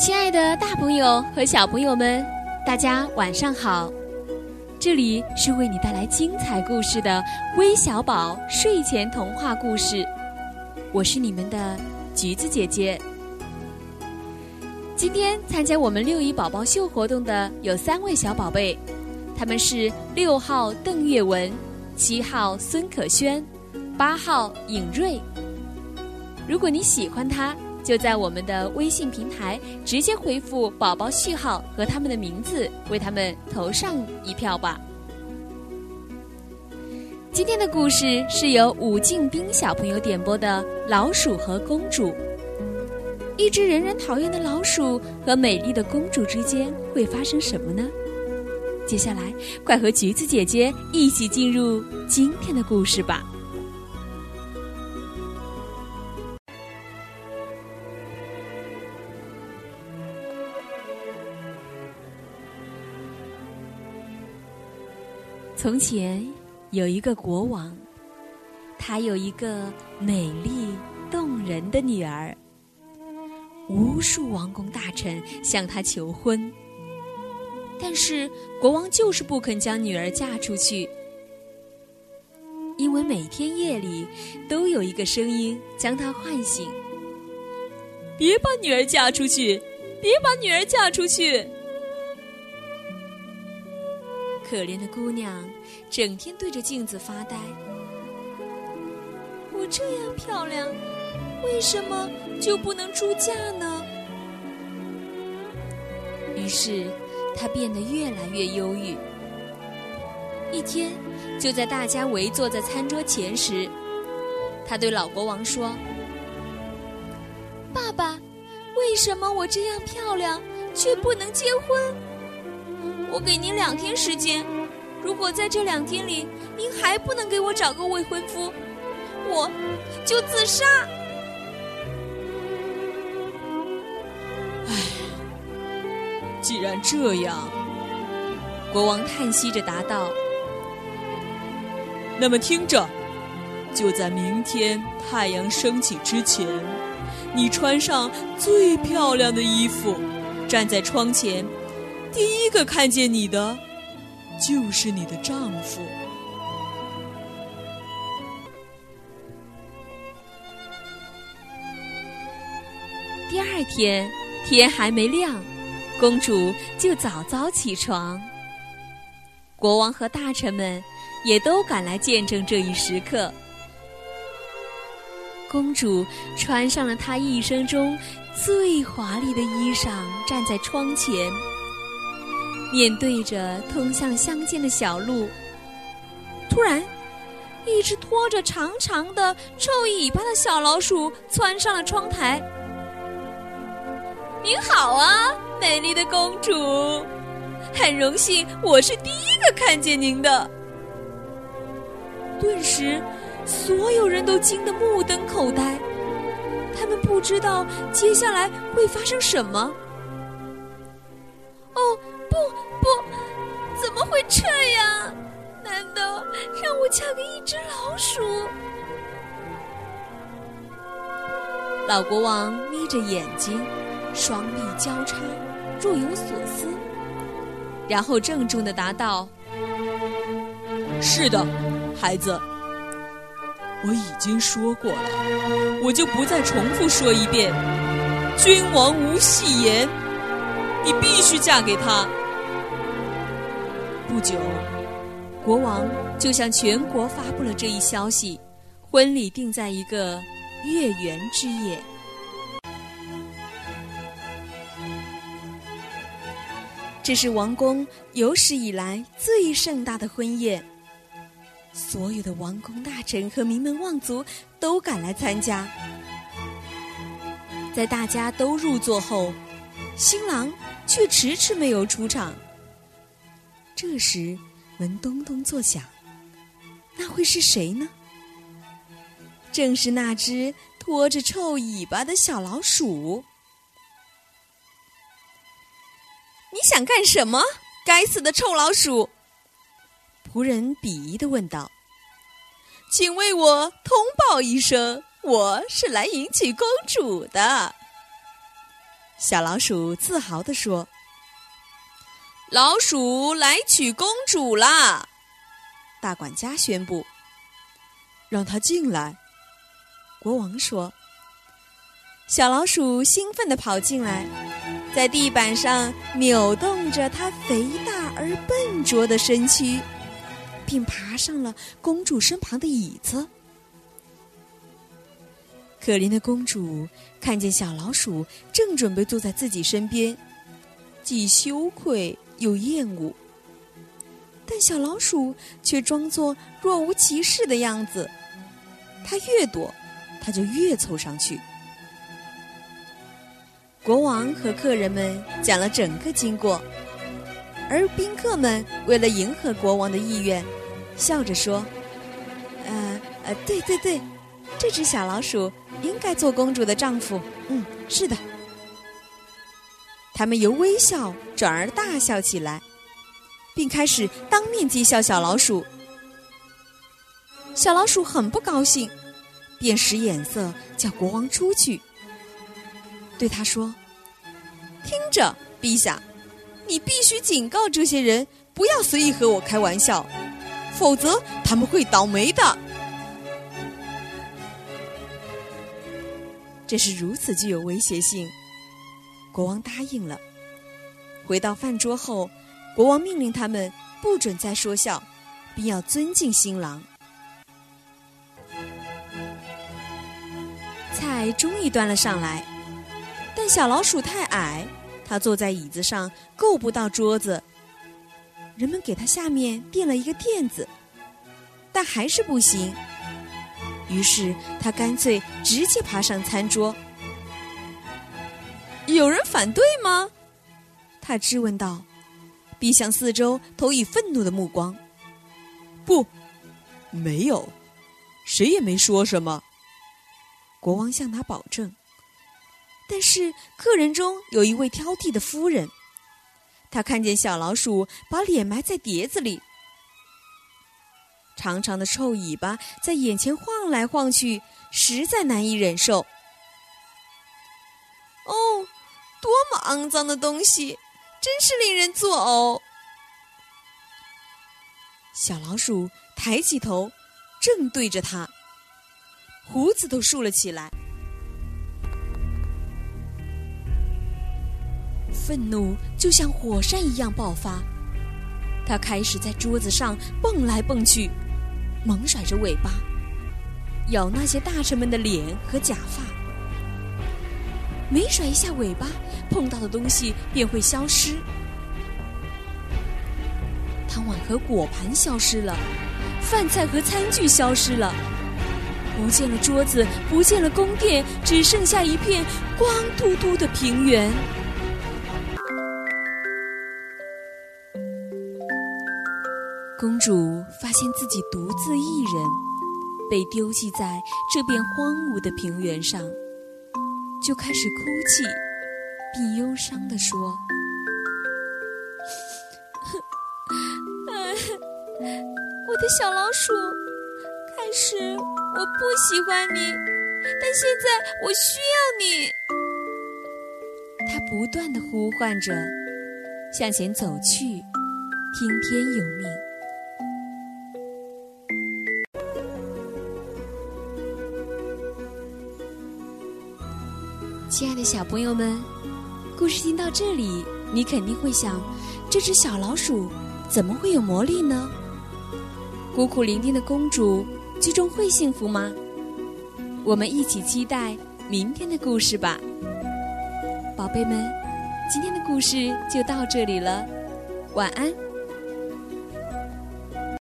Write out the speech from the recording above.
亲爱的，大朋友和小朋友们，大家晚上好！这里是为你带来精彩故事的微小宝睡前童话故事，我是你们的橘子姐姐。今天参加我们六一宝宝秀活动的有三位小宝贝，他们是六号邓月文、七号孙可轩、八号尹瑞。如果你喜欢他，就在我们的微信平台直接回复宝宝序号和他们的名字，为他们投上一票吧。今天的故事是由武敬斌小朋友点播的《老鼠和公主》。一只人人讨厌的老鼠和美丽的公主之间会发生什么呢？接下来，快和橘子姐姐一起进入今天的故事吧。从前有一个国王，他有一个美丽动人的女儿。无数王公大臣向他求婚，但是国王就是不肯将女儿嫁出去，因为每天夜里都有一个声音将他唤醒：“别把女儿嫁出去，别把女儿嫁出去。”可怜的姑娘整天对着镜子发呆。我这样漂亮，为什么就不能出嫁呢？于是，她变得越来越忧郁。一天，就在大家围坐在餐桌前时，她对老国王说：“爸爸，为什么我这样漂亮却不能结婚？”我给您两天时间，如果在这两天里您还不能给我找个未婚夫，我就自杀。唉，既然这样，国王叹息着答道：“那么听着，就在明天太阳升起之前，你穿上最漂亮的衣服，站在窗前。”第一个看见你的，就是你的丈夫。第二天天还没亮，公主就早早起床。国王和大臣们也都赶来见证这一时刻。公主穿上了她一生中最华丽的衣裳，站在窗前。面对着通向乡间的小路，突然，一只拖着长长的臭尾巴的小老鼠窜上了窗台。“您好啊，美丽的公主！很荣幸我是第一个看见您的。”顿时，所有人都惊得目瞪口呆，他们不知道接下来会发生什么。嫁给一只老鼠？老国王眯着眼睛，双臂交叉，若有所思，然后郑重的答道：“是的，孩子，我已经说过了，我就不再重复说一遍。君王无戏言，你必须嫁给他。”不久，国王就向全国发布了这一消息，婚礼定在一个月圆之夜。这是王宫有史以来最盛大的婚宴，所有的王公大臣和名门望族都赶来参加。在大家都入座后，新郎却迟迟没有出场。这时，门咚咚作响，那会是谁呢？正是那只拖着臭尾巴的小老鼠。你想干什么？该死的臭老鼠！仆人鄙夷的问道：“请为我通报一声，我是来迎娶公主的。”小老鼠自豪地说：“老鼠来娶公主啦！”大管家宣布：“让他进来。”国王说：“小老鼠兴奋地跑进来，在地板上扭动着它肥大而笨拙的身躯，并爬上了公主身旁的椅子。可怜的公主看见小老鼠正准备坐在自己身边，既羞愧又厌恶。但小老鼠却装作若无其事的样子，它越躲，它就越凑上去。国王和客人们讲了整个经过，而宾客们为了迎合国王的意愿，笑着说：“呃呃，对对对，这只小老鼠应该做公主的丈夫。嗯，是的。”他们由微笑转而大笑起来。并开始当面讥笑小老鼠。小老鼠很不高兴，便使眼色叫国王出去，对他说：“听着，陛下，你必须警告这些人，不要随意和我开玩笑，否则他们会倒霉的。”这是如此具有威胁性，国王答应了。回到饭桌后。国王命令他们不准再说笑，并要尊敬新郎。菜终于端了上来，但小老鼠太矮，它坐在椅子上够不到桌子。人们给它下面垫了一个垫子，但还是不行。于是他干脆直接爬上餐桌。有人反对吗？他质问道。并向四周投以愤怒的目光。不，没有，谁也没说什么。国王向他保证。但是客人中有一位挑剔的夫人，她看见小老鼠把脸埋在碟子里，长长的臭尾巴在眼前晃来晃去，实在难以忍受。肮脏的东西！真是令人作呕！小老鼠抬起头，正对着他，胡子都竖了起来，愤怒就像火山一样爆发。它开始在桌子上蹦来蹦去，猛甩着尾巴，咬那些大臣们的脸和假发。每甩一下尾巴，碰到的东西便会消失。汤碗和果盘消失了，饭菜和餐具消失了，不见了桌子，不见了宫殿，只剩下一片光秃秃的平原。公主发现自己独自一人，被丢弃在这片荒芜的平原上。就开始哭泣，并忧伤地说：“我的小老鼠，开始我不喜欢你，但现在我需要你。”他不断的呼唤着，向前走去，听天由命。亲爱的小朋友们，故事听到这里，你肯定会想：这只小老鼠怎么会有魔力呢？孤苦伶仃的公主最终会幸福吗？我们一起期待明天的故事吧，宝贝们，今天的故事就到这里了，晚安。